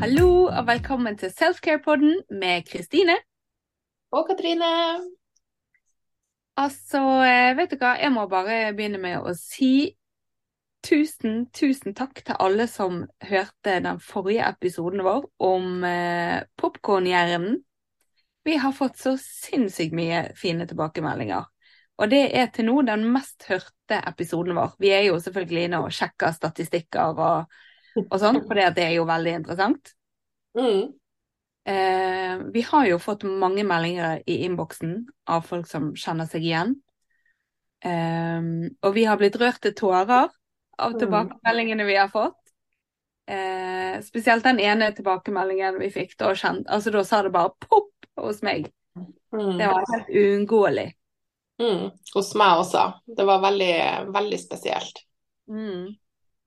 Hallo og velkommen til Selfcare-podden med Kristine. Og Katrine. Altså, eh, vet du hva, jeg må bare begynne med å si tusen, tusen takk til alle som hørte den forrige episoden vår om eh, popkornhjernen. Vi har fått så sinnssykt mye fine tilbakemeldinger. Og det er til nå den mest hørte episoden vår. Vi er jo selvfølgelig inne og sjekker statistikker og, og sånn, for det er jo veldig interessant. Mm. Eh, vi har jo fått mange meldinger i innboksen av folk som kjenner seg igjen. Eh, og vi har blitt rørt til tårer av Mm. tilbakemeldingene vi har fått. Eh, spesielt den ene tilbakemeldingen vi fikk. Da, kjent, altså, da sa det bare popp hos meg. Mm. Det var helt uunngåelig. Mm. Hos meg også. Det var veldig, veldig spesielt. Mm.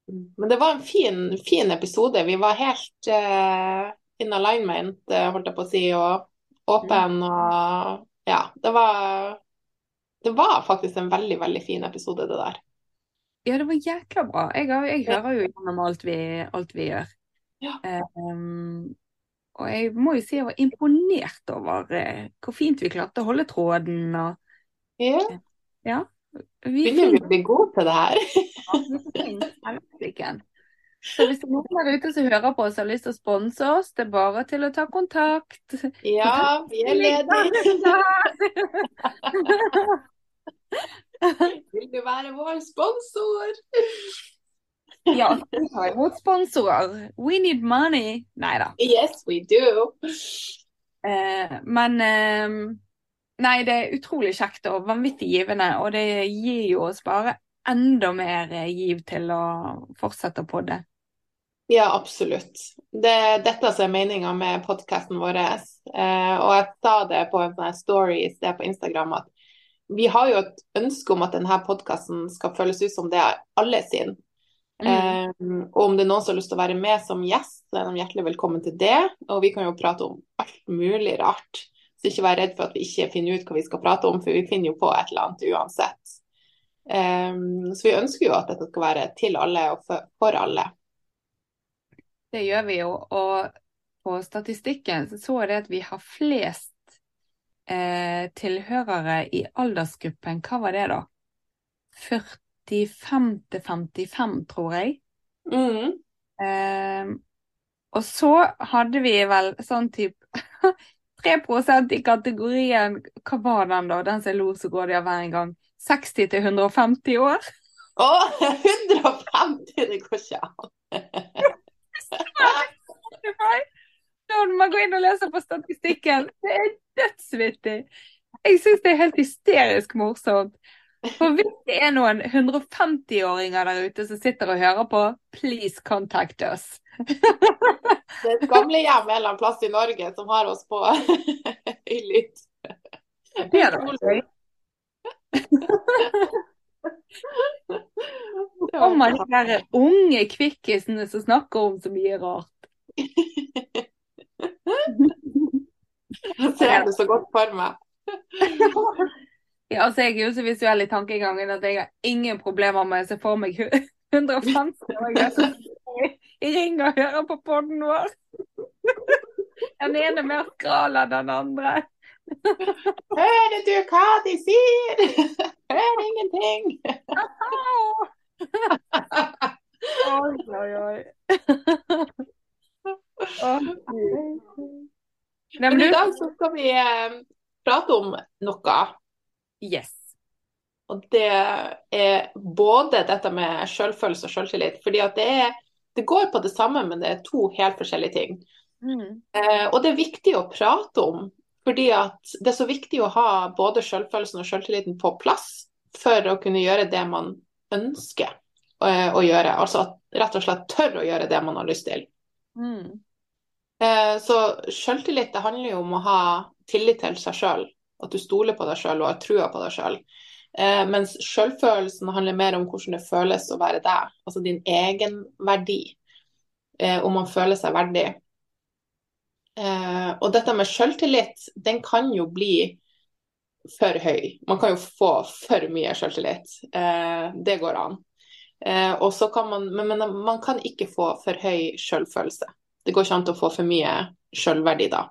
Men det var en fin, fin episode. Vi var helt uh, in alignment, eh, holdt jeg på å si, og åpen og Ja, det var Det var faktisk en veldig, veldig fin episode, det der. Ja, det var jækla bra. Jeg, jeg hører jo gjennom alt vi, alt vi gjør. Ja. Um, og jeg må jo si jeg var imponert over uh, hvor fint vi klarte å holde tråden. Og, Ja, ja, vi begynner vi finner å bli gode til det her? Helsike. Så hvis det er noen der ute som hører på oss og har lyst til å sponse oss, det er bare til å ta kontakt. Ja, vi er ledige. Vil du være vår sponsor? Ja, vi tar imot sponsorer. We need money. Nei da. Yes, we do. Eh, men eh, Nei, det er utrolig kjekt og vanvittig givende, og det gir jo oss bare enda mer giv til å fortsette på det. Ja, absolutt. Det er dette som er meninga med podkasten vår. Eh, og jeg sa det på en sånn story i sted på Instagram at vi har jo et ønske om at denne podkasten skal føles ut som det er alle sin. Mm. Eh, og om det er noen som har lyst til å være med som gjest, så er de hjertelig velkommen til det. Og vi kan jo prate om alt mulig rart. Så ikke vær redd for at vi ikke finner ut hva vi skal prate om, for vi finner jo på et eller annet uansett. Um, så vi ønsker jo at dette skal være til alle og for, for alle. Det gjør vi jo. Og på statistikken så så jeg det at vi har flest eh, tilhørere i aldersgruppen, hva var det da? 45 til 55, tror jeg. Mm. Eh, og så hadde vi vel sånn type 3 i kategorien Hva var den, da? Den som lo så det av hver en gang. 60 til 150 år. Å, 150! Det går ikke an. Da må man gå inn og lese på statistikken. Det er dødsvittig. Jeg syns det er helt hysterisk morsomt. For hvis det er noen 150-åringer der ute som sitter og hører på, please contact us. Det er et gamlehjem en eller annen plass i Norge som har oss på i lytt. Det er det gøy. Kommer de der unge kvikkisene som snakker om så mye rart. Jeg ser det så godt for meg. Ja, altså Jeg er jo så visuell i tankegangen at jeg har ingen problemer med å se for meg 150-åringer som står i ring og hører på podden vår. Den ene er mer skral enn den andre. Hører du hva de sier? Hører ingenting. Oi, oi, oi. Oh, Men i dag så skal vi eh, prate om noe. Yes. Og det er både dette med selvfølelse og selvtillit. Fordi det, er, det går på det samme, men det er to helt forskjellige ting. Mm. Eh, og det er viktig å prate om, fordi det er så viktig å ha både selvfølelsen og selvtilliten på plass for å kunne gjøre det man ønsker å, å gjøre. Altså at rett og slett tør å gjøre det man har lyst til. Mm. Eh, så selvtillit det handler jo om å ha tillit til seg sjøl. At du stoler på deg sjøl og har trua på deg sjøl. Eh, mens selvfølelsen handler mer om hvordan det føles å være deg. Altså din egenverdi. Eh, om man føler seg verdig. Eh, og dette med selvtillit, den kan jo bli for høy. Man kan jo få for mye selvtillit. Eh, det går an. Eh, og så kan man, men, men man kan ikke få for høy selvfølelse. Det går ikke an å få for mye sjølverdi da.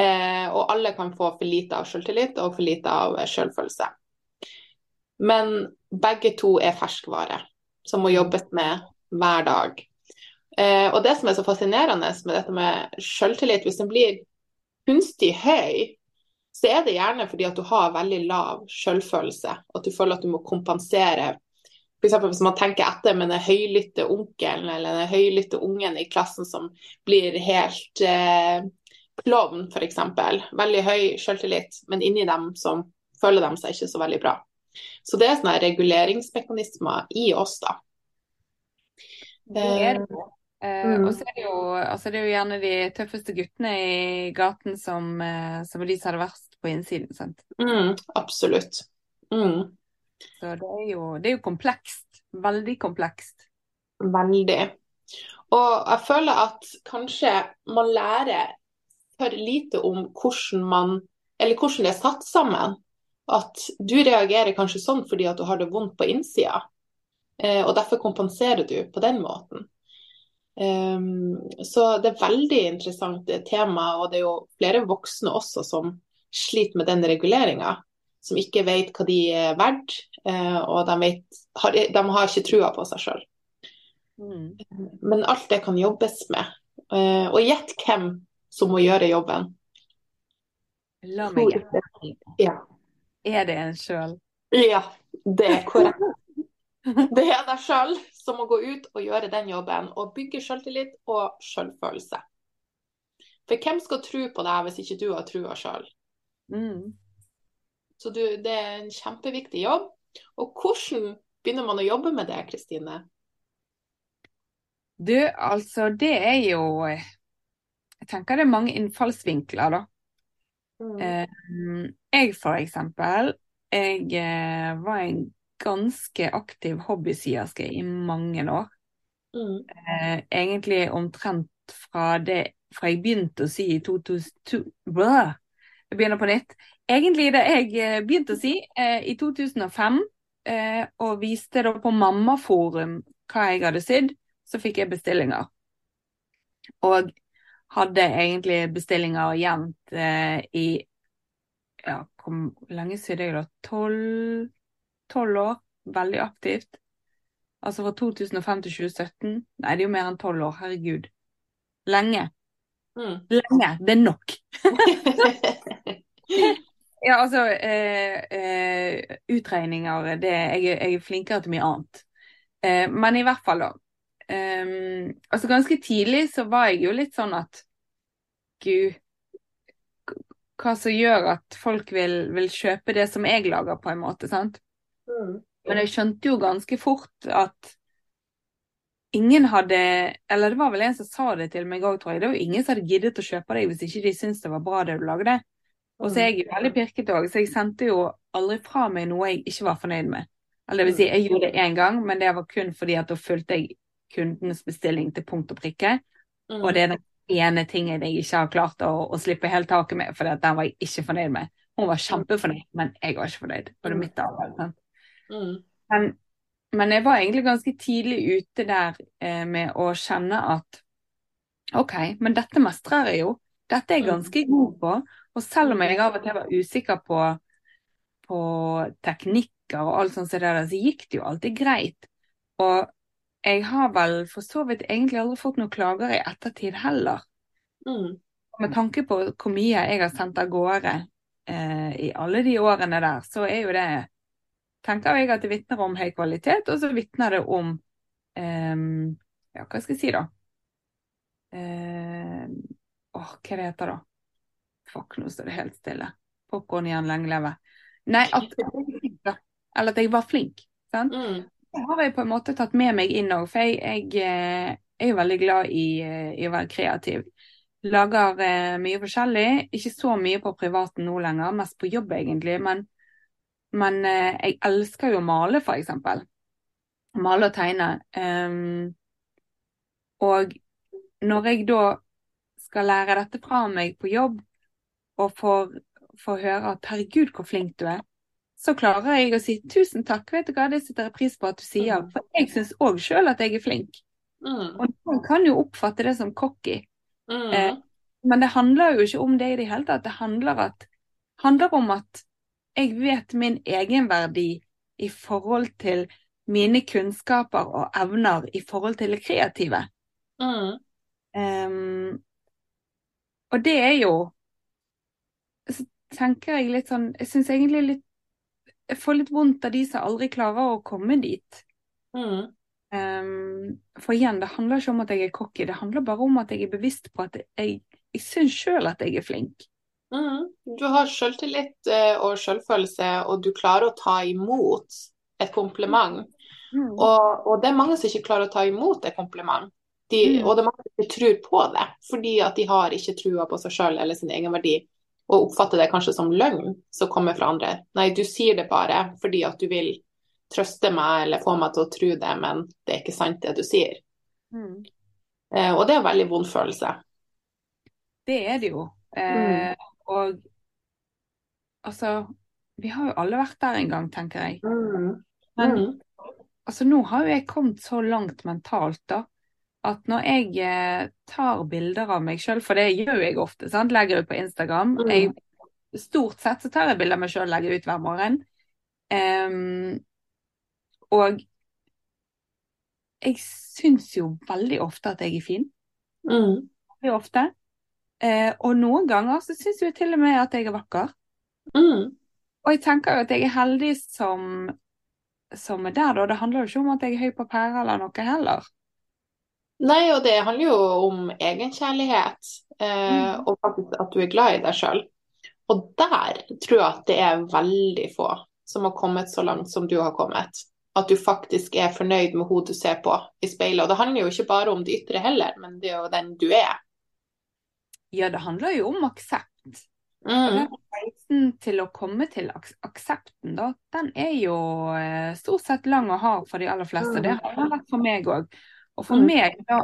Eh, og alle kan få for lite av selvtillit og for lite av selvfølelse. Men begge to er ferskvare som må jobbes med hver dag. Eh, og det som er så fascinerende med dette med selvtillit, hvis den blir kunstig høy, så er det gjerne fordi at du har veldig lav selvfølelse. At du føler at du må kompensere. F.eks. hvis man tenker etter med den høylytte onkelen eller den høylytte ungen i klassen som blir helt eh, klovn, f.eks. Veldig høy selvtillit, men inni dem som føler de seg ikke så veldig bra. Så det er sånne reguleringsmekanismer i oss, da. Det er det. Eh, mm. Og så er det, jo, altså det er jo gjerne de tøffeste guttene i gaten som, eh, som er de som har det verst på innsiden. sant? Mm, absolutt. Mm. Så det er, jo, det er jo komplekst. Veldig komplekst. Veldig. Og jeg føler at kanskje man lærer for lite om hvordan man Eller hvordan det er satt sammen. At du reagerer kanskje sånn fordi at du har det vondt på innsida. Eh, og derfor kompenserer du på den måten. Um, så det er veldig interessant tema, og det er jo flere voksne også som sliter med den reguleringa. Som ikke vet hva de er verdt, uh, og de, vet, har, de, har, ikke trua på seg sjøl. Mm. Men alt det kan jobbes med. Og gjett hvem som må gjøre jobben. La meg gjette. Ja. Er det en sjøl? Ja, det er korrekt. Det er deg sjøl som må gå ut og gjøre den jobben, og bygge selvtillit og selvfølelse. For hvem skal tro på deg hvis ikke du har trua sjøl? Mm. Så du, det er en kjempeviktig jobb. Og hvordan begynner man å jobbe med det, Kristine? Du, altså det er jo Jeg tenker det er mange innfallsvinkler, da. Mm. Eh, jeg for eksempel, jeg eh, var en ganske aktiv hobbysyerske i mange år. Mm. Eh, egentlig omtrent fra, det, fra jeg begynte å sy i 2002 Blah! Jeg begynner på nytt. Egentlig da jeg begynte å sy eh, i 2005, eh, og viste da på Mammaforum hva jeg hadde sydd, så fikk jeg bestillinger. Og hadde egentlig bestillinger jevnt eh, i ja, hvor lenge siden er det? Tolv år, veldig aktivt. Altså fra 2005 til 2017. Nei, det er jo mer enn tolv år, herregud. Lenge. Mm. Lenge. Det er nok. ja, altså eh, eh, Utregninger, det, jeg, jeg, er flinkere til mye annet. Eh, men i hvert fall, da. Um, altså Ganske tidlig så var jeg jo litt sånn at Gud, hva som gjør at folk vil, vil kjøpe det som jeg lager, på en måte. sant? Mm. Men jeg skjønte jo ganske fort at ingen hadde Eller det var vel en som sa det til meg òg, tror jeg. Det var jo ingen som hadde giddet å kjøpe deg hvis ikke de syntes det var bra det du lagde. Og så er jeg jo veldig pirket òg, så jeg sendte jo aldri fra meg noe jeg ikke var fornøyd med. Eller det vil si, jeg gjorde det én gang, men det var kun fordi at da fulgte jeg kundens bestilling til punkt og prikke. Mm. Og det er den ene tingen jeg ikke har klart å, å slippe helt taket med, for den var jeg ikke fornøyd med. Hun var kjempefornøyd, men jeg var ikke fornøyd. Og det er mitt arbeid. Mm. Men, men, jeg var egentlig ganske tidlig ute der eh, med å kjenne at OK, men dette mestrer jeg jo. Dette er jeg mm. ganske god på. Og selv om jeg av og til var usikker på, på teknikker og alt sånt, så, der, så gikk det jo alltid greit. Og jeg har vel for så vidt egentlig aldri fått noen klager i ettertid heller. Mm. Med tanke på hvor mye jeg har sendt av gårde eh, i alle de årene der, så er jo det tenker jeg at det vitner om høy kvalitet, og så vitner det om eh, Ja, hva skal jeg si, da? Eh, åh, hva det heter da? Fuck, nå står det helt stille. Popkorn igjen, lenge leve. Nei, at, eller at jeg var flink. Sant? Mm. Det har jeg på en måte tatt med meg inn òg, for jeg, jeg, eh, er jo veldig glad i, eh, i å være kreativ. Lager eh, mye forskjellig. Ikke så mye på privaten nå lenger, mest på jobb egentlig. Men men jeg elsker jo å male, eksempel. Male og tegne. Um, og når jeg da skal lære dette fra meg på jobb, og får, får høre at 'herregud, hvor flink du er', så klarer jeg å si 'tusen takk, vet du hva, det setter jeg pris på at du sier'. Mm. For jeg syns òg sjøl at jeg er flink. Mm. Og noen kan jo oppfatte det som cocky. Mm. Eh, Men det handler jo ikke om det i det hele tatt. Det handler, at, handler om at jeg vet min egenverdi i forhold til mine kunnskaper og evner i forhold til det kreative. Mm. Um, og det er jo Så tenker jeg litt sånn Jeg syns egentlig litt Jeg får litt vondt av de som aldri klarer å komme dit. Mm. Um, for igjen, det handler ikke om at jeg er cocky, det handler bare om at jeg er bevisst på at jeg, jeg syns sjøl at jeg er flink. Mm. Du har selvtillit eh, og selvfølelse, og du klarer å ta imot et kompliment. Og, og det er mange som ikke klarer å ta imot et kompliment. De, Mm. Og det er mange som ikke tror på det, fordi at de har ikke trua på seg sjøl eller sin egen verdi, og oppfatter det kanskje som løgn som kommer fra andre. Nei, du sier det bare fordi at du vil trøste meg eller få meg til å tro det, men det er ikke sant det du sier. Mm. Eh, og det er en veldig vond følelse. Det er det jo. Eh, Og altså Vi har jo alle vært der en gang, tenker jeg. Men Mm. altså, nå har jo jeg kommet så langt mentalt, da. At når jeg eh, tar bilder av meg sjøl, for det gjør jeg ofte, sant? legger ut på Instagram. Mm. Jeg, stort sett så tar jeg bilder av meg sjøl og legger ut hver morgen. Um, og jeg syns jo veldig ofte at jeg er fin. Mm. Veldig ofte. Uh, og noen ganger så syns jeg til og med at jeg er vakker. Mm. Og jeg tenker jo at jeg er heldig som, som er der, da. Det handler jo ikke om at jeg er høy på pæra eller noe heller. Nei, og det handler jo om egenkjærlighet, eh, Mm. og faktisk at du er glad i deg sjøl. Og der tror jeg at det er veldig få som har kommet så langt som du har kommet. At du faktisk er fornøyd med hun du ser på i speilet. Og det handler jo ikke bare om det ytre heller, men det er jo den du er. Ja, det handler jo om aksept. Mm. reisen til å komme til aks aksepten, da, den er jo eh, stort sett lang og hard for de aller fleste. Det har vært for meg òg. Og for Mm. meg, da,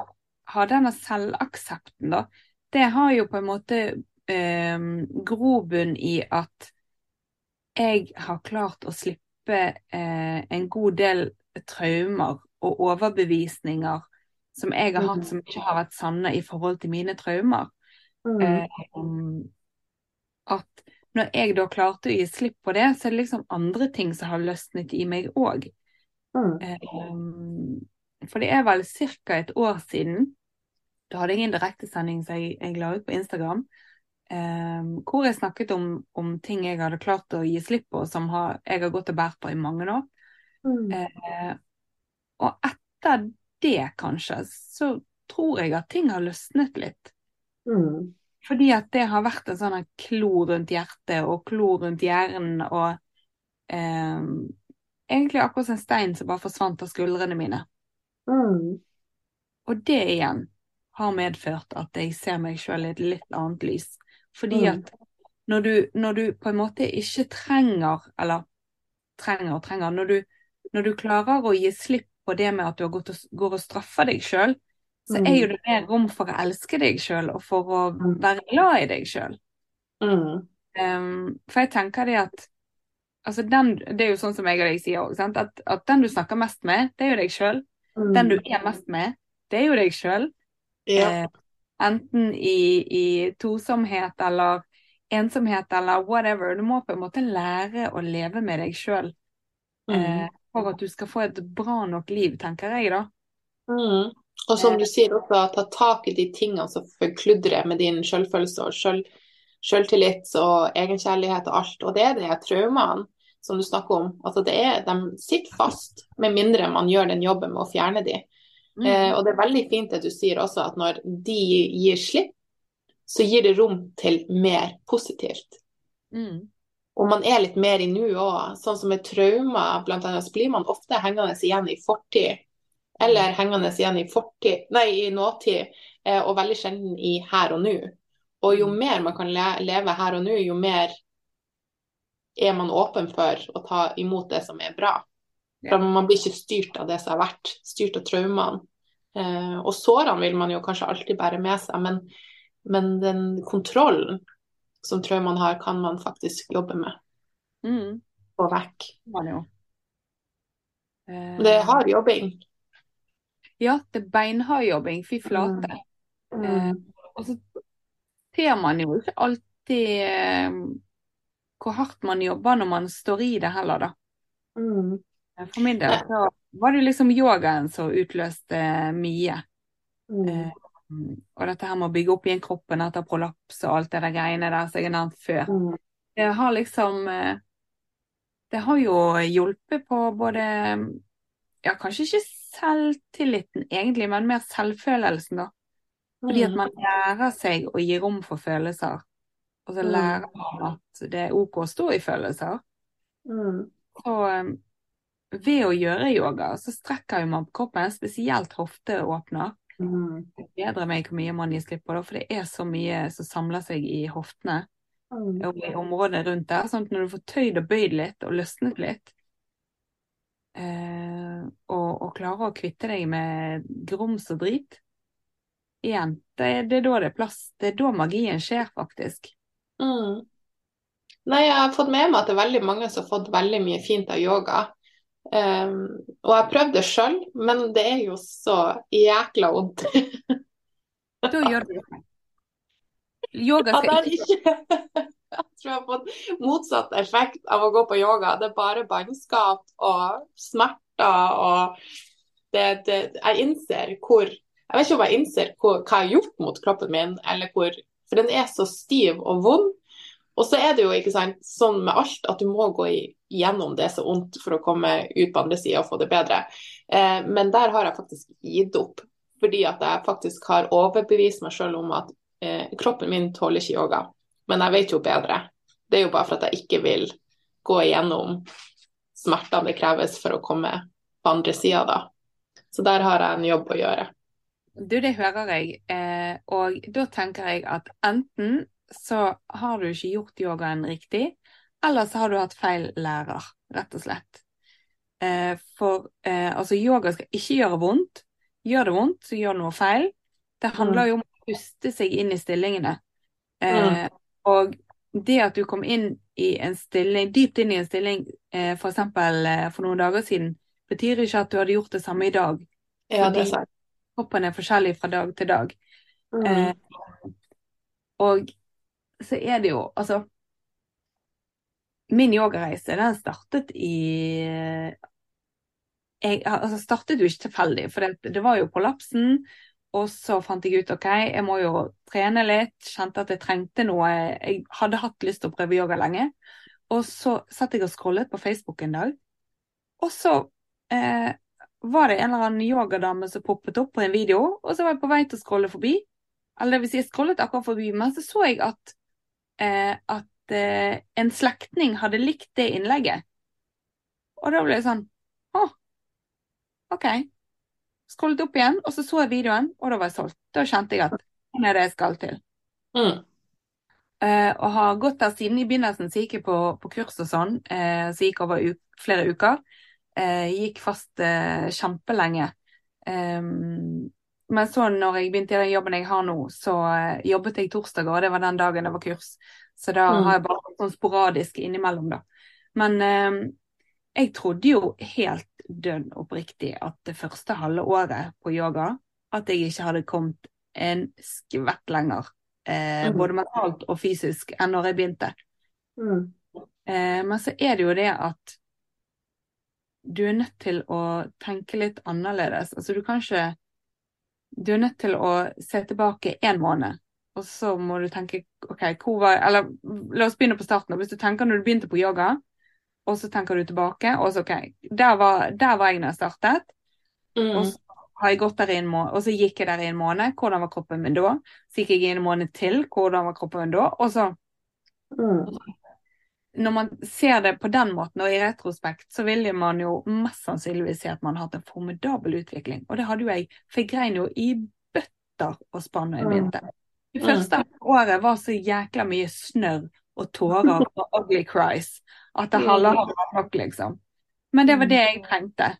har denne selvaksepten, da, det har jo på en måte eh, grobunn i at jeg har klart å slippe eh, en god del traumer og overbevisninger som jeg har hatt Mhm. som ikke har vært sanne i forhold til mine traumer. Mm. Eh, at når jeg da klarte å gi slipp på det, så er det liksom andre ting som har løsnet i meg òg. Mm. For det er vel ca. et år siden, da hadde jeg en direktesending som jeg, jeg la ut på Instagram, um, hvor jeg snakket om, om ting jeg hadde klart å gi slipp på, som har, jeg har gått og båret på i mange år. Mm. Eh, og etter det, kanskje, så tror jeg at ting har løsnet litt. Mm. Fordi at det har vært en sånn klo rundt hjertet og klo rundt hjernen og eh, egentlig akkurat som en stein som bare forsvant av skuldrene mine. Mm. Og det igjen har medført at jeg ser meg sjøl i et litt annet lys. Fordi Mm. at når du, når du på en måte ikke trenger, eller trenger og trenger, når du, når du klarer å gi slipp på det med at du har gått og, går og straffer deg sjøl, så Mm. er jo det mer rom for å elske deg sjøl og for å Mm. være glad i deg sjøl. Mm. Um, for jeg tenker det at altså den, Det er jo sånn som jeg og deg sier òg, at, at den du snakker mest med, det er jo deg sjøl. Mm. Den du er mest med, det er jo deg sjøl. Ja. Eh, enten i, i tosomhet eller ensomhet eller whatever. Du må på en måte lære å leve med deg sjøl eh, Mm. for at du skal få et bra nok liv, tenker jeg da. Mm. Og som du sier også, ta tak i de tingene som forkludrer med din selvfølelse og selv, selvtillit og egenkjærlighet og alt. Og det er de traumene som du snakker om. Altså det er, de sitter fast, med mindre man gjør den jobben med å fjerne de. Mm. Eh, og det er veldig fint det du sier også, at når de gir slipp, så gir det rom til mer positivt. Mm. Og man er litt mer i nuet òg. Sånn som med traumer, annet, så blir man ofte hengende igjen i fortid. Eller hengende igjen i, fortid, nei, i nåtid, eh, og veldig sjelden i her og nå. Og jo mer man kan le leve her og nå, jo mer er man åpen for å ta imot det som er bra. For man blir ikke styrt av det som har vært, styrt av traumene. Eh, og sårene vil man jo kanskje alltid bære med seg, men, men den kontrollen som traumene har, kan man faktisk jobbe med Mm. få vekk. Eh, Det er hard jobbing. Ja, det er beinhard jobbing. Fy flate. Mm. Mm. og så ser man jo ikke alltid eh, hvor hardt man jobber når man står i det heller, da. Mm. Eh, For min del så var det liksom yogaen som utløste mye. Mm. Eh, og dette her med å bygge opp igjen kroppen etter prolaps og alt det der greiene der som jeg har nevnt før. Mm. Det har liksom eh, Det har jo hjulpet på både Ja, kanskje ikke selvtilliten egentlig, men mer selvfølelsen, da. Fordi at man lærer seg å gi rom for følelser. Og så Mm. lærer man at det er OK å stå i følelser. Mm. Så eh, ved å gjøre yoga, så strekker jo man på kroppen, spesielt hofteåpner. Mm. Det bedrer meg hvor mye man gir slipp på, da, for det er så mye som samler seg i hoftene Mm. og i området rundt der. Sånn at når du får tøyd og bøyd litt og løsnet litt, eh, og, og klarer å kvitte deg med grums og drit Igjen, det, det er da det er plass. Det er da magien skjer, faktisk. Mm. Nei, jeg har fått med meg at det er veldig mange som har fått veldig mye fint av yoga. Um, og jeg har prøvd det sjøl, men det er jo så jækla vondt. Da gjør du det. Yoga skal ikke Jeg tror jeg har fått motsatt effekt av å gå på yoga. Det er bare bannskap og smerter og det, det, Jeg innser hvor Jeg vet ikke om jeg innser hvor, hva jeg har gjort mot kroppen min, eller hvor For den er så stiv og vond. Og så er det jo ikke sant, sånn med alt at du må gå igjennom det så vondt for å komme ut på andre sida og få det bedre. Eh, men der har jeg faktisk gitt opp. Fordi at jeg faktisk har overbevist meg sjøl om at eh, kroppen min tåler ikke yoga. Men jeg vet jo bedre. Det er jo bare for at jeg ikke vil gå igjennom smertene det kreves for å komme på andre sida da. Så der har jeg en jobb å gjøre. Du, det hører jeg. Eh, og da tenker jeg at enten så har du ikke gjort yogaen riktig, eller så har du hatt feil lærer, rett og slett. Eh, for eh, altså, yoga skal ikke gjøre vondt. Gjør det vondt, så gjør noe feil. Det handler jo om å puste seg inn i stillingene. Eh, Og det at du kom inn i en stilling, dypt inn i en stilling eh, for eksempel eh, for noen dager siden, betyr ikke at du hadde gjort det samme i dag. Ja, det er Fordi- Kroppen er forskjellig fra dag til dag. Mm. Eh, og så er det jo, altså Min yogareise, den startet i jeg, altså startet jo ikke tilfeldig, for det, det var jo kollapsen. Og så fant jeg ut OK, jeg må jo trene litt. Kjente at jeg trengte noe. Jeg hadde hatt lyst til å prøve yoga lenge. Og så satt jeg og scrollet på Facebook en dag, og så eh, var det en eller annen yogadame som poppet opp på en video, og så var jeg på vei til å scrolle forbi. Eller det vil si, jeg scrollet akkurat forbi, men så så jeg at, eh, at eh, en slektning hadde likt det innlegget. Og da ble jeg sånn Å, OK. Scrollet opp igjen, og så så jeg videoen, og da var jeg solgt. Da kjente jeg at det er det jeg skal til. Mm. Eh, og har gått der siden i begynnelsen, så gikk jeg på, på kurs og sånn, eh, så gikk over u flere uker. Eh, gikk fast eh, kjempelenge. Um, men så når jeg begynte i den jobben jeg har nå, så eh, jobbet jeg torsdager, og det var den dagen det var kurs. Så da Mm. har jeg bare sånn sporadisk innimellom, da. Men eh, jeg trodde jo helt dønn oppriktig at det første halve året på yoga, at jeg ikke hadde kommet en skvett lenger. Eh, Mhm. Både mentalt og fysisk enn når jeg begynte. Mm. Eh, men så er det jo det at du er nødt til å tenke litt annerledes. Altså du kan ikke Du er nødt til å se tilbake én måned, og så må du tenke OK, hvor var Eller la oss begynne på starten. Hvis du tenker når du begynte på yoga, og så tenker du tilbake, og så OK, der var, der var jeg når jeg startet. Mm. Og så har jeg gått der i en måned, og så gikk jeg der i en måned. Hvordan var kroppen min da? Så gikk jeg i en måned til. Hvordan var kroppen min da? Og så Mm. Når man ser det på den måten, og i retrospekt, så vil man jo mest sannsynligvis se at man har hatt en formidabel utvikling. Og det hadde jo jeg, for jeg grein jo i bøtter og spann da jeg Mm. begynte. Det Mm. første året var så jækla mye snørr og tårer og ugly cries at det Mm. halve vært nok, liksom. Men det var det jeg trengte.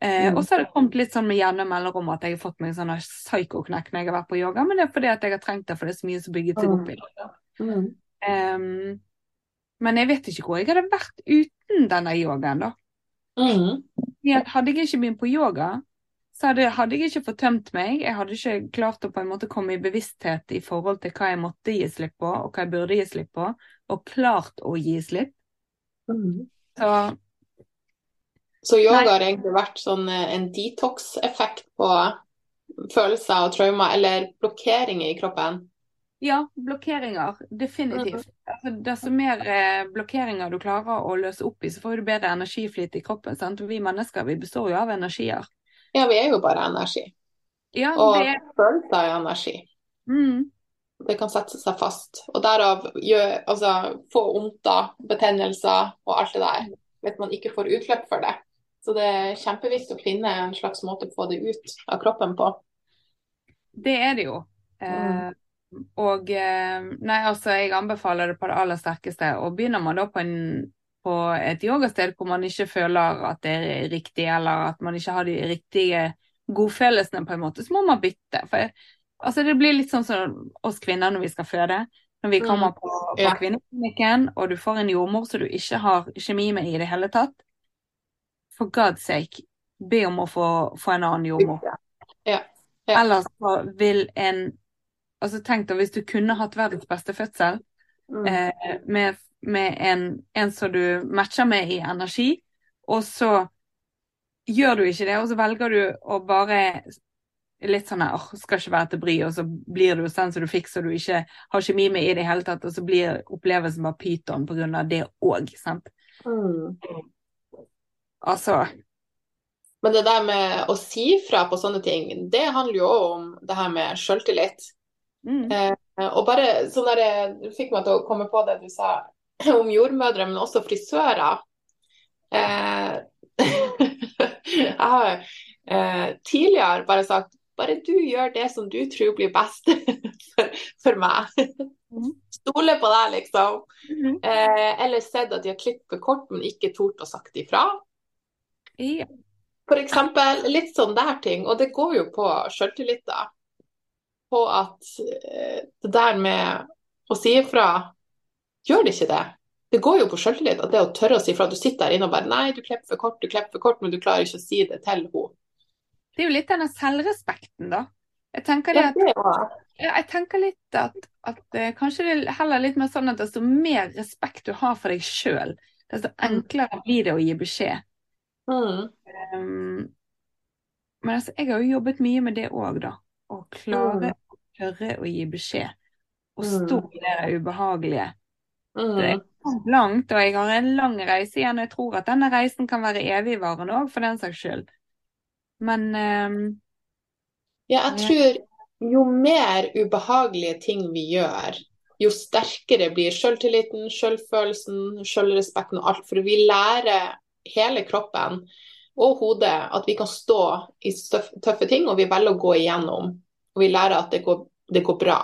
Eh, Mm. og så har det kommet litt sånn med jevne mellomrom at jeg har fått meg en sånn psyko-knekk når jeg har vært på yoga, men det er fordi at jeg har trengt det, for det er så mye som bygget seg opp i det. Mm. Men jeg vet ikke hvor jeg hadde vært uten denne yogaen, da. Mm. Hadde jeg ikke begynt på yoga, så hadde, hadde jeg ikke fått tømt meg. Jeg hadde ikke klart å på en måte komme i bevissthet i forhold til hva jeg måtte gi slipp på, og hva jeg burde gi slipp på, og klart å gi slipp. Mm. Så Så yoga Nei. har egentlig vært sånn eh, en detox-effekt på følelser og traumer, eller blokkeringer i kroppen. Ja, blokkeringer. Definitivt. Altså, desto mer eh, blokkeringer du klarer å løse opp i, så får du bedre energiflyt i kroppen. Sant? Og vi mennesker vi består jo av energier. Ja, vi er jo bare energi. Ja, Og det følelser er energi. mm, Det kan sette seg fast. Og derav gjør, altså, få vondter, betennelser og alt det der. Hvis man ikke får utløp for det. Så det er kjempeviktig å finne en slags måte å få det ut av kroppen på. Det er det jo. Eh, og eh, Nei, altså, jeg anbefaler det på det aller sterkeste. Og begynner man da på, en, på et yogasted hvor man ikke føler at det er riktig, eller at man ikke har de riktige godfølelsene, på en måte, så må man bytte. For altså, det blir litt sånn som oss kvinner når vi skal føde. Når vi kommer på, på Ja. kvinneklinikken, og du får en jordmor som du ikke har kjemi med i det hele tatt. For God's sake, be om å få, få en annen jordmor. Ja. Ellers så vil en Altså tenk deg hvis du kunne hatt verdens beste fødsel Mm. eh, med, med en, en som du matcher med i energi, og så gjør du ikke det, og så velger du å bare litt sånn åh, skal ikke være til bry, og så blir du sånn som du fikk så du ikke har kjemi med i det hele tatt, og så blir opplevelsen bare pyton på grunn av det òg, sant. Mm. Altså, Men det der med å si fra på sånne ting, det handler jo òg om det her med selvtillit. Mm, Eh, og bare sånn der, Du fikk meg til å komme på det du sa om jordmødre, men også frisører. Eh, jeg har eh, tidligere bare sagt bare du gjør det som du tror blir best for, for meg. Mhm. Stole på deg, liksom. mhm. Eh, eller sett at de har klippet kort, men ikke tort å sagt ifra. ja. For eksempel litt sånn der ting, og det går jo på sjøltillit, da. På at eh, det der med å si ifra, gjør det ikke det? Det går jo på sjøltillit at det å tørre å si ifra. Du sitter der inne og bare nei, du klipper for kort, du klipper for kort, men du klarer ikke å si det til henne. Det er jo litt denne selvrespekten, da. Jeg tenker at Ja, jeg tenker litt at, at eh, kanskje det er heller litt mer sånn at desto mer respekt du har for deg sjøl, desto enklere blir det å gi beskjed. mm, Um, men altså, jeg har jo jobbet mye med det òg, da. Å klare å tørre å gi beskjed. Og stå i det ubehagelige. Det mm, er kommet langt, og jeg har en lang reise igjen. og Jeg tror at denne reisen kan være evigvarende òg, for den saks skyld. Men um, Ja, jeg tror jo mer ubehagelige ting vi gjør, jo sterkere blir selvtilliten, selvfølelsen, selvrespekten og alt. For vi lærer hele kroppen og hodet at vi kan stå i tøffe ting, og vi velger å gå igjennom. Og vi lærer at det går, det går bra.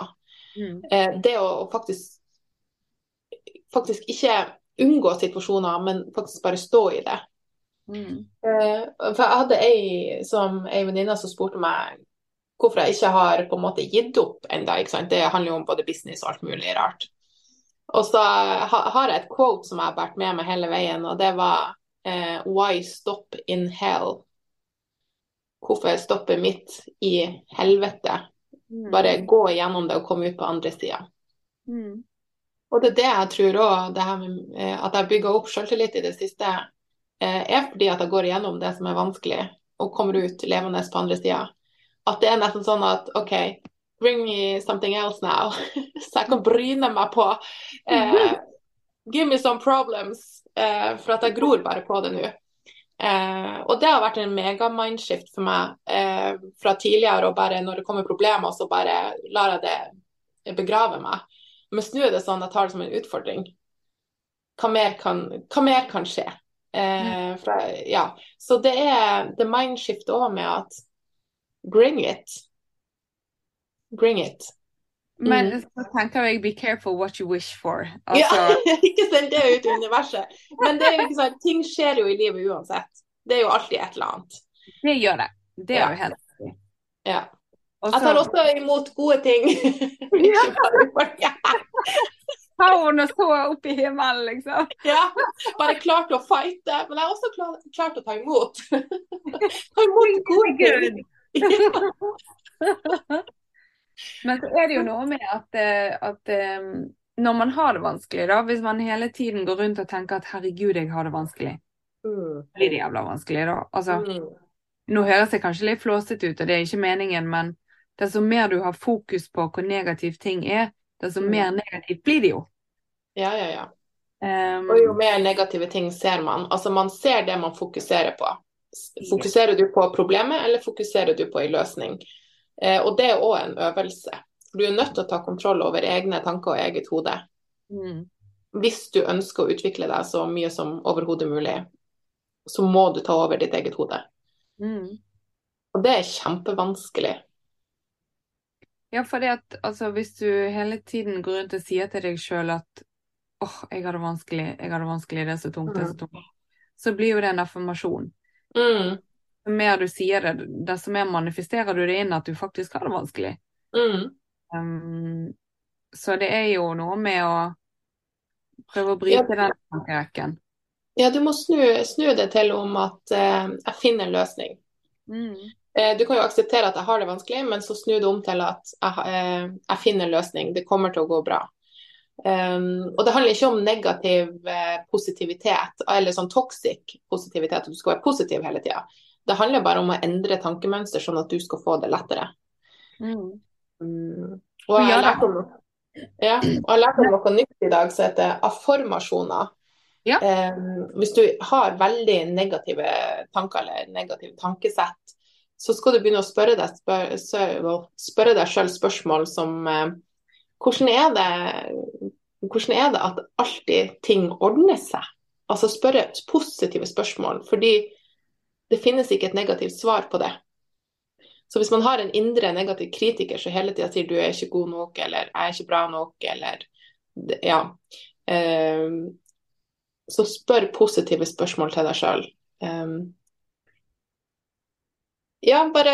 mm, Eh, det å faktisk, faktisk ikke unngå situasjoner, men faktisk bare stå i det. mm, Eh, For jeg hadde ei som ei venninne som spurte meg hvorfor jeg ikke har på en måte gitt opp ennå. Det handler jo om både business og alt mulig rart. Og så har jeg et quote som jeg har båret med meg hele veien, og det var eh, Why stop in hell? Hvorfor stoppe midt i helvete? mm, Bare gå igjennom det og komme ut på andre sida. mm, Og det er det jeg tror òg, eh, at jeg bygger opp selvtillit i det siste, eh, er fordi at jeg går igjennom det som er vanskelig, og kommer ut levende på andre sida. At det er nesten sånn at OK, bring me something else now. Så jeg kan bryne meg på. Eh, give me some problems. Eh, for at jeg gror bare på det nå. Eh, og det har vært en mega-mindshift for meg eh, fra tidligere. Og bare når det kommer problemer, så bare lar jeg det begrave meg. Mens nå er det sånn at jeg tar det som en utfordring. Hva mer kan, hva mer kan skje? Eh, fra, ja. Så det er the mindskiftet òg med at bring it. Bring it. Men Mm. så tenker jeg be careful what you wish for. Ja, Altså, ikke send det ut i universet. Men det er jo ikke sånn, ting skjer jo i livet uansett. Det er jo alltid et eller annet. det gjør det. Det er Ja. jo helt. Ja. Også... Jeg tar også imot gode ting. Ja. Tårn og så opp i himmelen, liksom. Ja, bare klart å fighte. Men jeg har også klar, klart å ta imot. ta imot gode ting. Men så er det jo noe med at, eh, at eh, når man har det vanskelig, da, hvis man hele tiden går rundt og tenker at herregud, jeg har det vanskelig, Mm. blir det jævla vanskelig, da. Altså, Mm. nå høres jeg kanskje litt flåsete ut, og det er ikke meningen, men desto mer du har fokus på hvor negativt ting er, desto Mm. mer negativt blir det jo. Ja, ja, ja. Um, Og jo mer negative ting ser man. Altså man ser det man fokuserer på. Fokuserer du på problemet, eller fokuserer du på en løsning? Eh, og det er òg en øvelse. Du er nødt til å ta kontroll over egne tanker og eget hode. mm, Hvis du ønsker å utvikle deg så mye som overhodet mulig, så må du ta over ditt eget hode. mm. Og det er kjempevanskelig. Ja, for det at altså, hvis du hele tiden går rundt og sier til deg sjøl at åh, jeg har det vanskelig, jeg har det vanskelig, det er så tungt, det er så tungt, så blir jo det en affirmasjon. Mm, mer du sier det, desto mer manifesterer du det inn at du faktisk har det vanskelig. mm. Um, så det er jo noe med å prøve å bryte Ja. den tankerekken. Ja, du må snu, snu det til om at uh, jeg finner en løsning. Mm. Eh, Du kan jo akseptere at jeg har det vanskelig, men så snu det om til at jeg, eh, jeg finner en løsning. Det kommer til å gå bra. Um, og det handler ikke om negativ eh, positivitet, eller sånn toxic positivitet, at du skal være positiv hele tida. Det handler bare om å endre tankemønster, sånn at du skal få det lettere. Mm. Mm. Og jeg har lært om, ja, og jeg har om noe nytt i dag som heter afformasjoner. Ja. Um, hvis du har veldig negative tanker eller negative tankesett, så skal du begynne å spørre deg, spør, sø- spørre deg selv spørsmål som uh, hvordan er, det, hvordan er det at alltid ting ordner seg? Altså spørre positive spørsmål, fordi det finnes ikke et negativt svar på det. Så hvis man har en indre negativ kritiker som hele tida sier du er ikke god nok, eller jeg er ikke bra nok, eller ja um, Så spør positive spørsmål til deg sjøl. ja, bare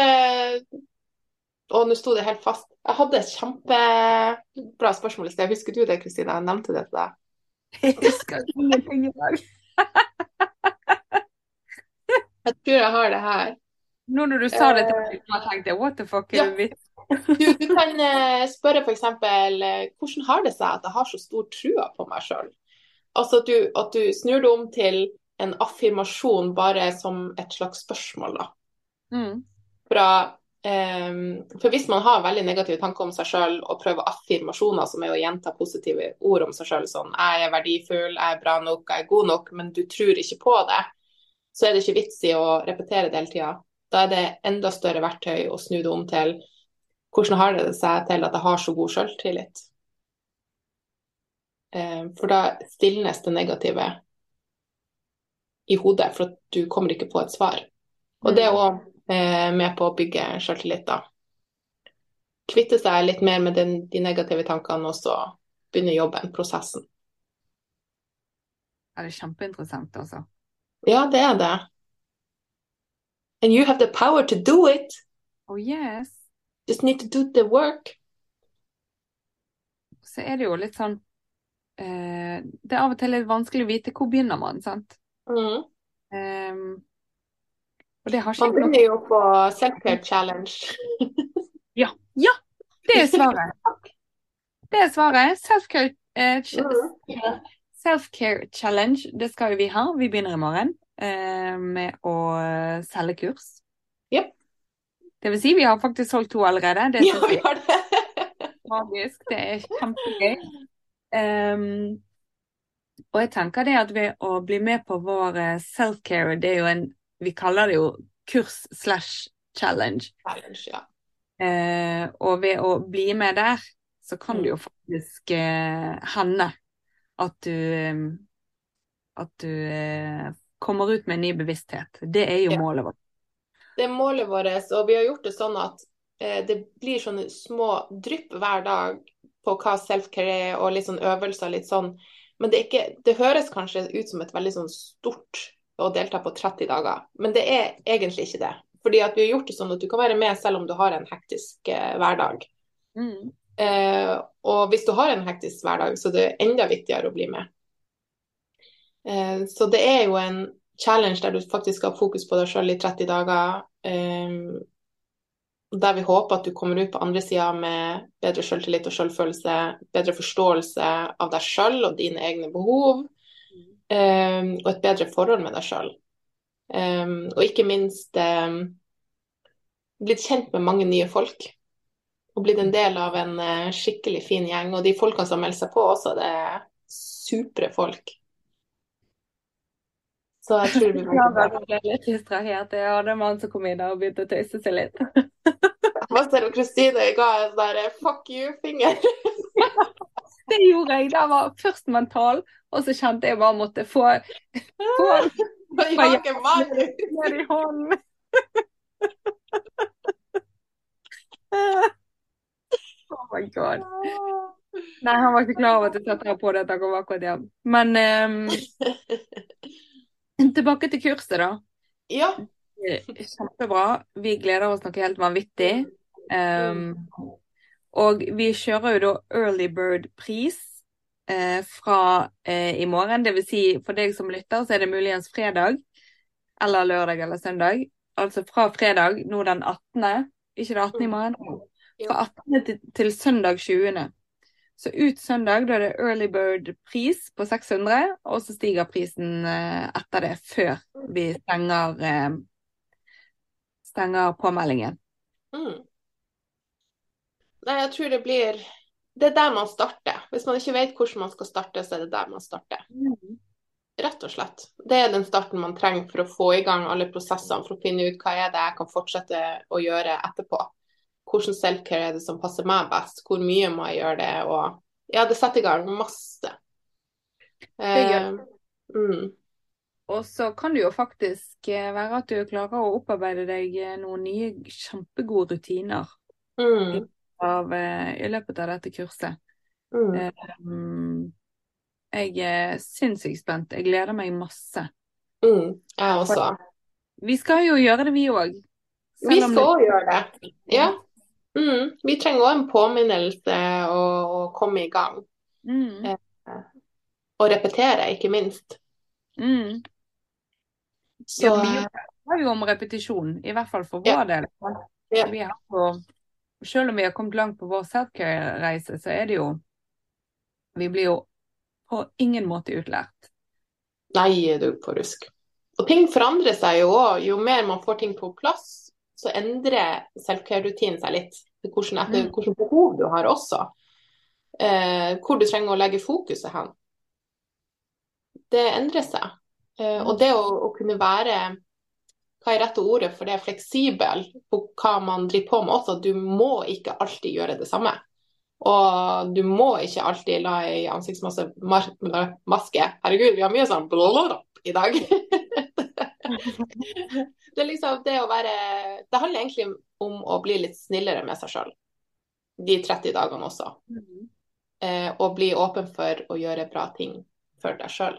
Å, nå sto det helt fast. Jeg hadde et kjempebra spørsmål i sted. Husker du det, Kristina? Jeg nevnte det til deg. Jeg husker ingenting i dag. Jeg tror jeg har det her. Nå når du sa det til meg, så tenkte jeg what the fuck Ja. er det vits? Du, du kan eh, spørre f.eks. Eh, hvordan har det seg at jeg har så stor trua på meg sjøl? Altså at du, at du snur det om til en affirmasjon bare som et slags spørsmål, da. Mm. Fra, um, for hvis man har veldig negative tanker om seg sjøl og prøver affirmasjoner, som er å gjenta positive ord om seg sjøl, sånn 'jeg er verdifull, jeg er bra nok, jeg er god nok', men du tror ikke på det, så er det ikke vits i å repetere det hele tida. Da er det enda større verktøy å snu det om til hvordan har det seg til at jeg har så god selvtillit? Eh, For da stilnes det negative i hodet, for du kommer ikke på et svar. Og det er òg med på å bygge selvtillit, da. Kvitte seg litt mer med den, de negative tankene, og så begynne jobben, prosessen. Ja, det er kjempeinteressant, altså. Ja, det er det. And you have the power to do it. Oh yes. Just need to do the work. Så er det jo litt sånn eh, Det er av og til litt vanskelig å vite hvor begynner man, sant? Mm. Um, og det har ikke Man begynner jo på self-care challenge. Ja, ja! Det er svaret. Det er svaret. Self-care eh, Mm. Self-care challenge, det skal jo vi ha. Vi begynner i morgen eh, med å selge kurs. Yep. Det vil si, vi har faktisk solgt to allerede. Det Ja, vi har det. magisk. Det er kjempegøy. Um, og jeg tenker det at ved å bli med på vår eh, self-care, det er jo en Vi kaller det jo kurs slash challenge. Challenge, ja. uh, og ved å bli med der, så kan Mm. det jo faktisk uh, hende at du eh, At du eh, kommer ut med en ny bevissthet. Det er jo Ja. målet vårt. Det er målet vårt, og vi har gjort det sånn at eh, det blir sånne små drypp hver dag på hva self-care er, og litt sånn øvelser, litt sånn. Men det, ikke, det høres kanskje ut som et veldig sånn stort å delta på 30 dager, men det er egentlig ikke det. Fordi at vi har gjort det sånn at du kan være med selv om du har en hektisk eh, hverdag. Mm. Eh, og hvis du har en hektisk hverdag, så det er det enda viktigere å bli med. Eh, så det er jo en challenge der du faktisk har fokus på deg sjøl i 30 dager. Eh, der vi håper at du kommer ut på andre sida med bedre selvtillit og selvfølelse, bedre forståelse av deg sjøl og dine egne behov, og et bedre forhold med deg sjøl. Og ikke minst blitt kjent med mange nye folk. Og blitt en del av en uh, skikkelig fin gjeng. Og de folkene som melder seg på også, det er supre folk. Så jeg tror vi Ja, ble litt distrahert. Det var en som kom inn og begynte å tøyse seg litt. Master og Kristine ga en sånn der fuck you-finger. Det gjorde jeg. Det var først mental, og så kjente jeg bare måtte få, få Jage mann. ned i hånden. My god. Nei, han var ikke klar over at jeg satte på det. at han kom akkurat hjem. Men um, tilbake til kurset, da. Ja. Kjempebra. Vi gleder oss noe helt vanvittig. Um, og vi kjører jo da Early Bird-pris eh, fra eh, i morgen. Det vil si, for deg som lytter, så er det muligens fredag. Eller lørdag eller søndag. Altså fra fredag, nå den 18., ikke det 18. i morgen. Fra 18. til, søndag 20. Så ut søndag, da er det Early Bird-pris på 600, og så stiger prisen eh, etter det, før vi stenger, eh, stenger påmeldingen. Mm. Nei, jeg tror det blir Det er der man starter. Hvis man ikke vet hvordan man skal starte, så er det der man starter. Rett og slett. Det er den starten man trenger for å få i gang alle prosessene, for å finne ut hva er det jeg kan fortsette å gjøre etterpå. Hvordan self-care er det som passer meg best? Hvor mye må jeg gjøre det? Og ja, det setter i gang masse. Det gjør Eh, mm, Og så kan det jo faktisk eh, være at du klarer å opparbeide deg eh, noen nye kjempegode rutiner mm, av, eh, i løpet av dette kurset. mm. Jeg er sinnssykt spent. Jeg gleder meg masse. Mm, jeg også. Vi skal jo gjøre det, vi òg. Vi skal det... gjøre det. Ja. Mm, vi trenger òg en påminnelse å, og, komme i gang. Mm, Og repetere, ikke minst. mm. Så Ja, vi har jo om repetisjon, i hvert fall for vår del. Ja. Vi på, selv om vi har kommet langt på vår selfcare-reise, så er det jo Vi blir jo på ingen måte utlært. Nei, du på rusk. Og ting forandrer seg jo òg. Jo mer man får ting på plass, så endrer self-care-rutinen seg litt. Hvordan, etter Mm. hvilke behov du har også. Eh, hvor du trenger å legge fokuset hen. Det endrer seg. Eh, og det å, å kunne være hva er rette ordet for det er fleksibel på hva man driver på med også. Du må ikke alltid gjøre det samme. Og du må ikke alltid la ei ansiktsmaske Herregud, vi har mye sånn i dag. det er liksom det å være Det handler egentlig om å bli litt snillere med seg sjøl de 30 dagene også. Eh, og bli åpen for å gjøre bra ting for deg sjøl.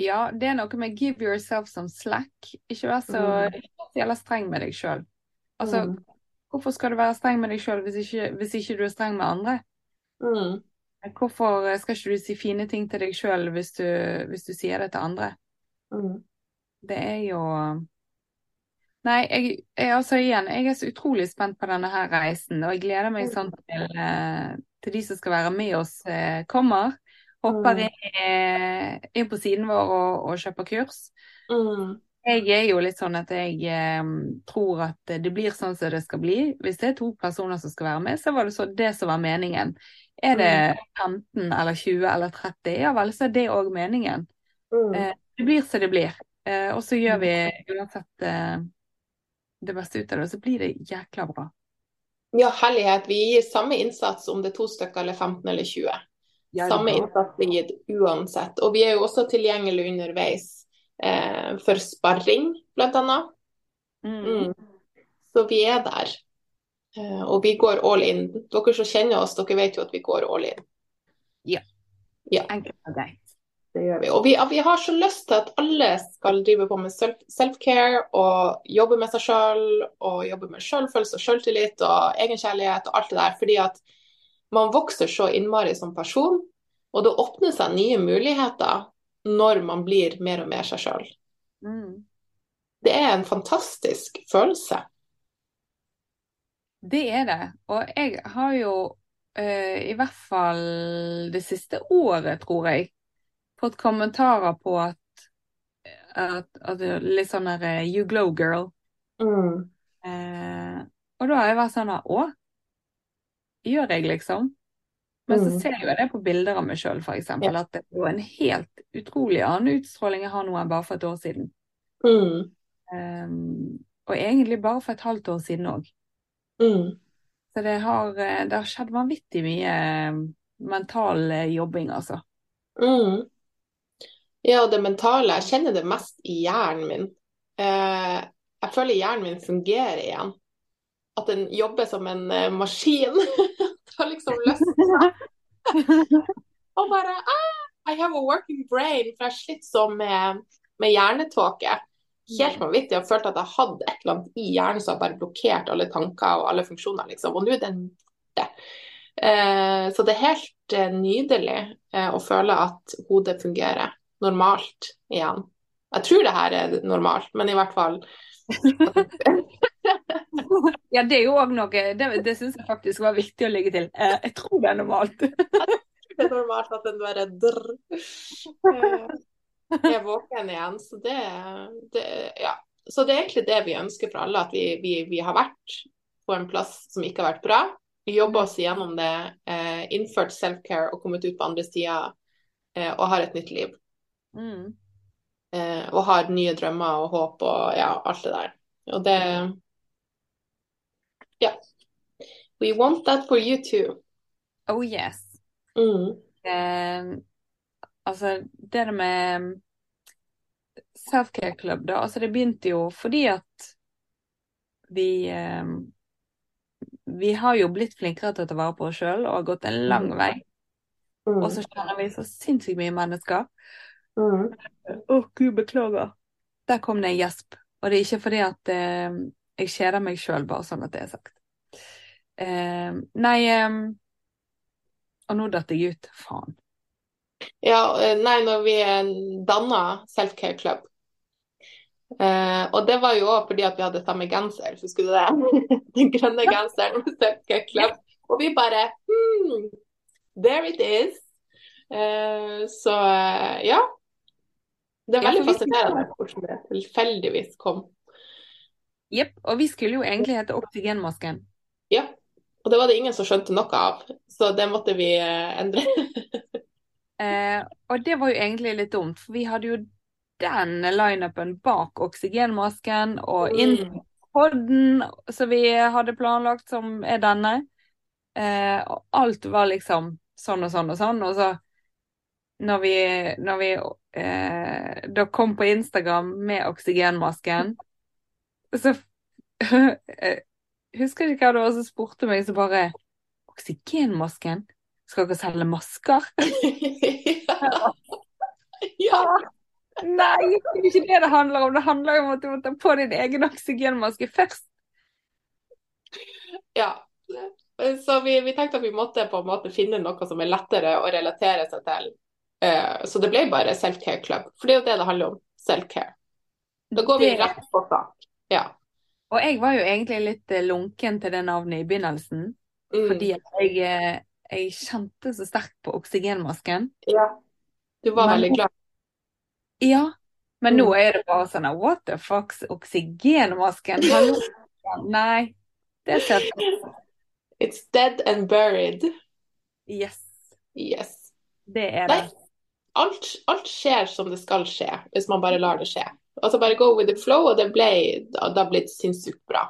Ja, det er noe med give yourself some slack. Ikke vær så Mm. jævla streng med deg sjøl. Altså, Mm. hvorfor skal du være streng med deg sjøl hvis, hvis ikke du er streng med andre? Mm. Hvorfor skal ikke du si fine ting til deg sjøl hvis, du- hvis du sier det til andre? Mm. Det er jo Nei, jeg, jeg altså igjen, jeg er så utrolig spent på denne her reisen, og jeg gleder meg sånn til, eh, til de som skal være med oss eh, kommer. Hopper Mm. inn, eh, inn på siden vår og, og kjøper kurs. Mm. Jeg er jo litt sånn at jeg eh, tror at det blir sånn som det skal bli. Hvis det er to personer som skal være med, så var det så det som var meningen. Er det 15 eller 20 eller 30, ja vel, så er det òg meningen. Mm. Eh, Det blir som det blir. Eh, Og så gjør vi uansett eh, det beste ut av det, og så blir det jækla bra. Ja, herlighet. Vi gir samme innsats om det er to stykker eller 15 eller 20. Ja, er Samme innsats blir gitt uansett. Og vi er jo også tilgjengelig underveis eh, for sparring, annet. Mm. Mm. Så vi er der. Eh, og vi går all in. Dere som kjenner oss, dere vet jo at vi går all in. ja Enkelt og greit. Det gjør vi. Og vi, vi har så lyst til at alle skal drive på med self- self-care og jobbe med seg sjøl og jobbe med sjølfølelse og sjøltillit og egenkjærlighet og alt det der. Fordi at man vokser så innmari som person, og det åpner seg nye muligheter når man blir mer og mer seg sjøl. Mm. Det er en fantastisk følelse. Det er det. Og jeg har jo uh, i hvert fall det siste året, tror jeg, fått kommentarer på at, at, at litt sånn der eh, You glow girl. Mm. Eh, og da har jeg vært sånn Å, gjør jeg liksom? Men så Mm. ser jeg det på bilder av meg sjøl, f.eks. At det er en helt utrolig annen utstråling jeg har nå enn bare for et år siden. Mm. Eh, og egentlig bare for et halvt år siden òg. Mm. Så det har, eh, det har skjedd vanvittig mye eh, mental jobbing, altså. Mm. Ja, det mentale. Jeg kjenner det mest i hjernen min. Eh, jeg føler hjernen min fungerer igjen. At den jobber som en eh, maskin. har liksom løsna. og bare ah, I have a working brain. For jeg sliter sånn med, med hjernetåke. Helt vanvittig. Jeg har følt at jeg hadde et eller annet i hjernen som bare blokkert alle tanker og alle funksjoner, liksom. Og nå er den borte. Eh, så det er helt eh, nydelig eh, å føle at hodet fungerer normalt igjen. Jeg tror det her er normalt, men i hvert fall Ja, det er jo òg noe Det, det syns jeg faktisk var viktig å legge til. Eh, jeg tror det er normalt. det er normalt at den bare drr, Jeg er våken igjen. Så det, det, ja. så det er egentlig det vi ønsker for alle, at vi, vi, vi har vært på en plass som ikke har vært bra. Vi jobber oss gjennom det, eh, innført self-care og kommet ut på andre sida eh, og har et nytt liv. Mm. Eh, og har nye drømmer og håp og ja, alt det der. Og det Ja. We want that for you too. Oh yes. Mm. Eh, altså, det med self-care club, da. Altså, det begynte jo fordi at vi eh, Vi har jo blitt flinkere til å ta vare på oss sjøl og har gått en lang vei. Mm. Og så kjenner vi så sinnssykt mye mennesker. Mm. Å, gud, beklager. Der kom det en gjesp. Og det er ikke fordi at eh, jeg kjeder meg sjøl, bare sånn at det er sagt. Eh, nei eh, Og nå datt jeg ut. Faen. Ja, eh, nei, når vi danna Self-Care Club eh, Og det var jo òg fordi at vi hadde samme genser, husker du det? Den grønne genseren med Self-Care Club. Og vi bare hmm, There it is. Eh, så eh, ja. Det er veldig fascinerende hvordan det tilfeldigvis kom. Jepp. Og vi skulle jo egentlig hete Oksygenmasken. Ja. Og det var det ingen som skjønte noe av, så det måtte vi eh, endre. Eh, og det var jo egentlig litt dumt, for vi hadde jo den lineupen bak oksygenmasken og Mm. podden som vi hadde planlagt, som er denne. Eh, og alt var liksom sånn og sånn og sånn. Og så når vi, når vi eh, da kom på Instagram med oksygenmasken, så Husker ikke hva det var som spurte meg, så bare Oksygenmasken? Skal dere selge masker? ja. ja. Nei, det er ikke det det handler om. Det handler om at du må ta på din egen oksygenmaske først. Ja. Så vi, vi tenkte at vi måtte på en måte finne noe som er lettere å relatere seg til. Eh, så det ble bare Self-Care Club. For det er jo det det handler om. Self-care. Da går vi rett på sak. Ja. Og jeg var jo egentlig litt eh, lunken til det navnet i begynnelsen, Mm. fordi jeg, eh, jeg kjente så sterkt på oksygenmasken. ja. Du var Men- veldig glad. Ja, men nå Mm. er det bare sånn what the fuck, oksygenmasken? Nei, det ser jeg It's dead and buried. Yes, Yes. det er Nei, det. Alt, alt skjer som det skal skje, hvis man bare lar det skje. Altså bare go with the flow, og det ble, det har blitt sinnssykt bra.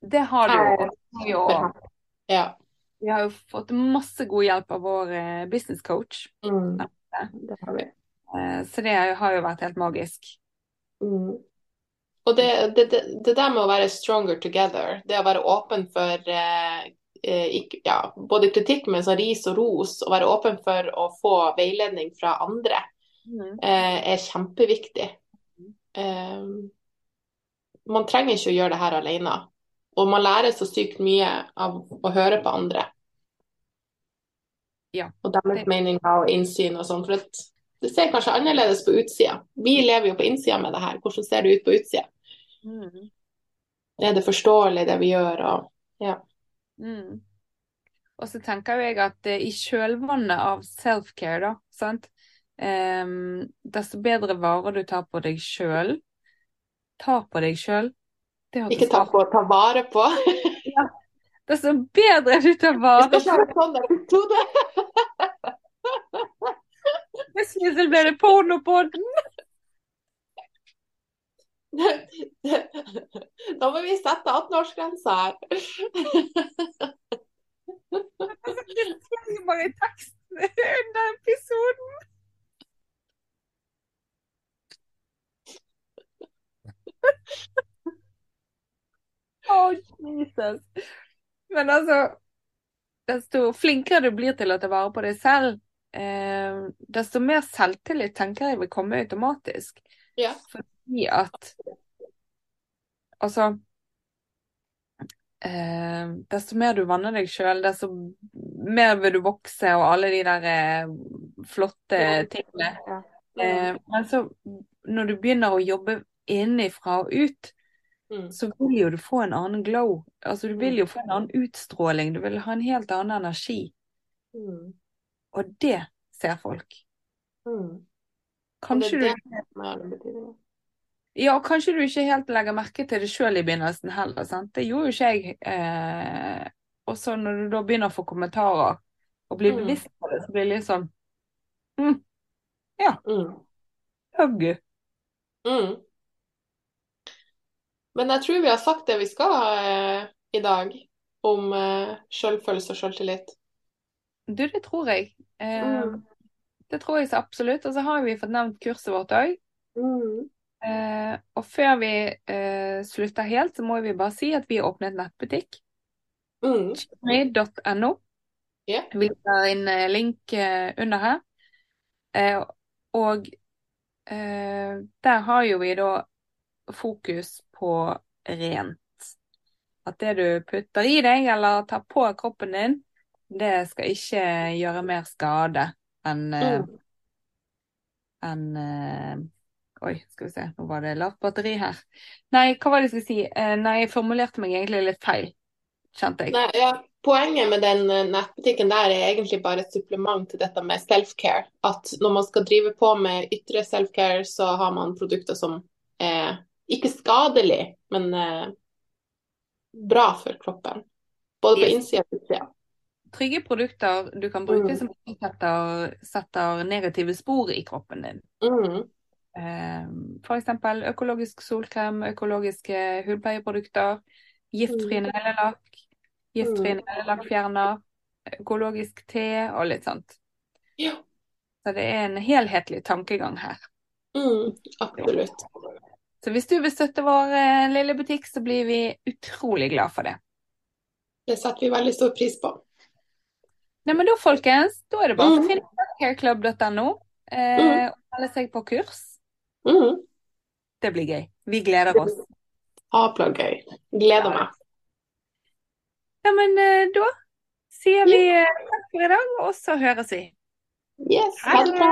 Det har du jo. Ja. Vi har jo fått masse god hjelp av vår eh, business coach, Mm. Det har vi. eh, så det har jo vært helt magisk. Mm. Og det, det, det, det der med å være stronger together, det å være åpen for eh, ikke, ja, både kritikk, men så ris og ros, og være åpen for å få veiledning fra andre, Mm. eh, er kjempeviktig. Um, man trenger ikke å gjøre det her alene. Og man lærer så sykt mye av å høre på andre. Ja. Og deres Det- meninger og innsyn og sånn. For det ser kanskje annerledes på utsida. Vi lever jo på innsida med det her. Hvordan ser det ut på utsida? Mm. Er det forståelig det vi gjør? Og ja. Mm. Og så tenker jeg at eh, i kjølvannet av self-care, da, sant, Um, desto bedre varer du tar på deg sjøl, tar på deg sjøl Ikke ta på, ta vare på. Desto bedre du tar vare på sånn. Plutselig blir det pornopodden. Da må vi sette 18-årsgrensa her. Det står bare i teksten under episoden. Å, Jesus. Men altså, desto flinkere du blir til å ta vare på deg selv, eh, desto mer selvtillit tenker jeg vil komme automatisk. Ja. Fordi at Altså eh, Desto mer du vanner deg sjøl, desto mer vil du vokse og alle de der eh, flotte tingene. Eh, men så, når du begynner å jobbe innenfra og ut, Mm. så vil jo du få en annen glow. Altså, du vil jo få en annen utstråling. Du vil ha en helt annen energi. Mm. Og det ser folk. Mm. Kanskje det det du Ja, og kanskje du ikke helt legger merke til det sjøl i begynnelsen heller. sant? Det gjorde jo ikke jeg. Eh, og så når du da begynner å få kommentarer og blir Mm. bevisst på det, så blir det litt sånn Mm. Hugg. Mm. Men jeg tror vi har sagt det vi skal eh, i dag om eh, selvfølelse og selvtillit. Du, det tror jeg. Eh, Mm. Det tror jeg så absolutt. Og så har vi fått nevnt kurset vårt òg. Mm. Eh, og før vi eh, slutter helt, så må vi bare si at vi har åpnet nettbutikk. Mm. .no. Yeah. Vi tar inn eh, link eh, under her. Eh, og eh, der har jo vi da fokus på rent. At det du putter i deg eller tar på kroppen din, det skal ikke gjøre mer skade enn Mm. enn eh, Oi, skal vi se, nå var det lavt batteri her. Nei, hva var det jeg skulle si? Eh, nei, jeg formulerte meg egentlig litt feil, kjente jeg. Nei, ja, poenget med den eh, nettbutikken der er egentlig bare et supplement til dette med self-care. At når man skal drive på med ytre self-care, så har man produkter som er ikke skadelig, men eh, bra for kroppen. Både på innsida og utsida. Trygge produkter du kan bruke Mm. som ikke setter, setter negative spor i kroppen din. Mm. Eh, for eksempel økologisk solkrem, økologiske hudpleieprodukter, giftfri Mm. neglelakk, giftfri Mm. neglelakkfjerner, økologisk te og litt sånt. Ja. Så det er en helhetlig tankegang her. Mm. Absolutt. Så hvis du vil støtte vår eh, lille butikk, så blir vi utrolig glad for det. Det setter vi veldig stor pris på. Nei, men da, folkens, da er det bare Mm. å finne careclub.no eh, og melde seg på kurs. Mm. Det blir gøy. Vi gleder oss. Apla gøy. Gleder meg. Ja, men eh, da sier vi eh, takk for i dag, og så høres vi. Yes, ha det bra.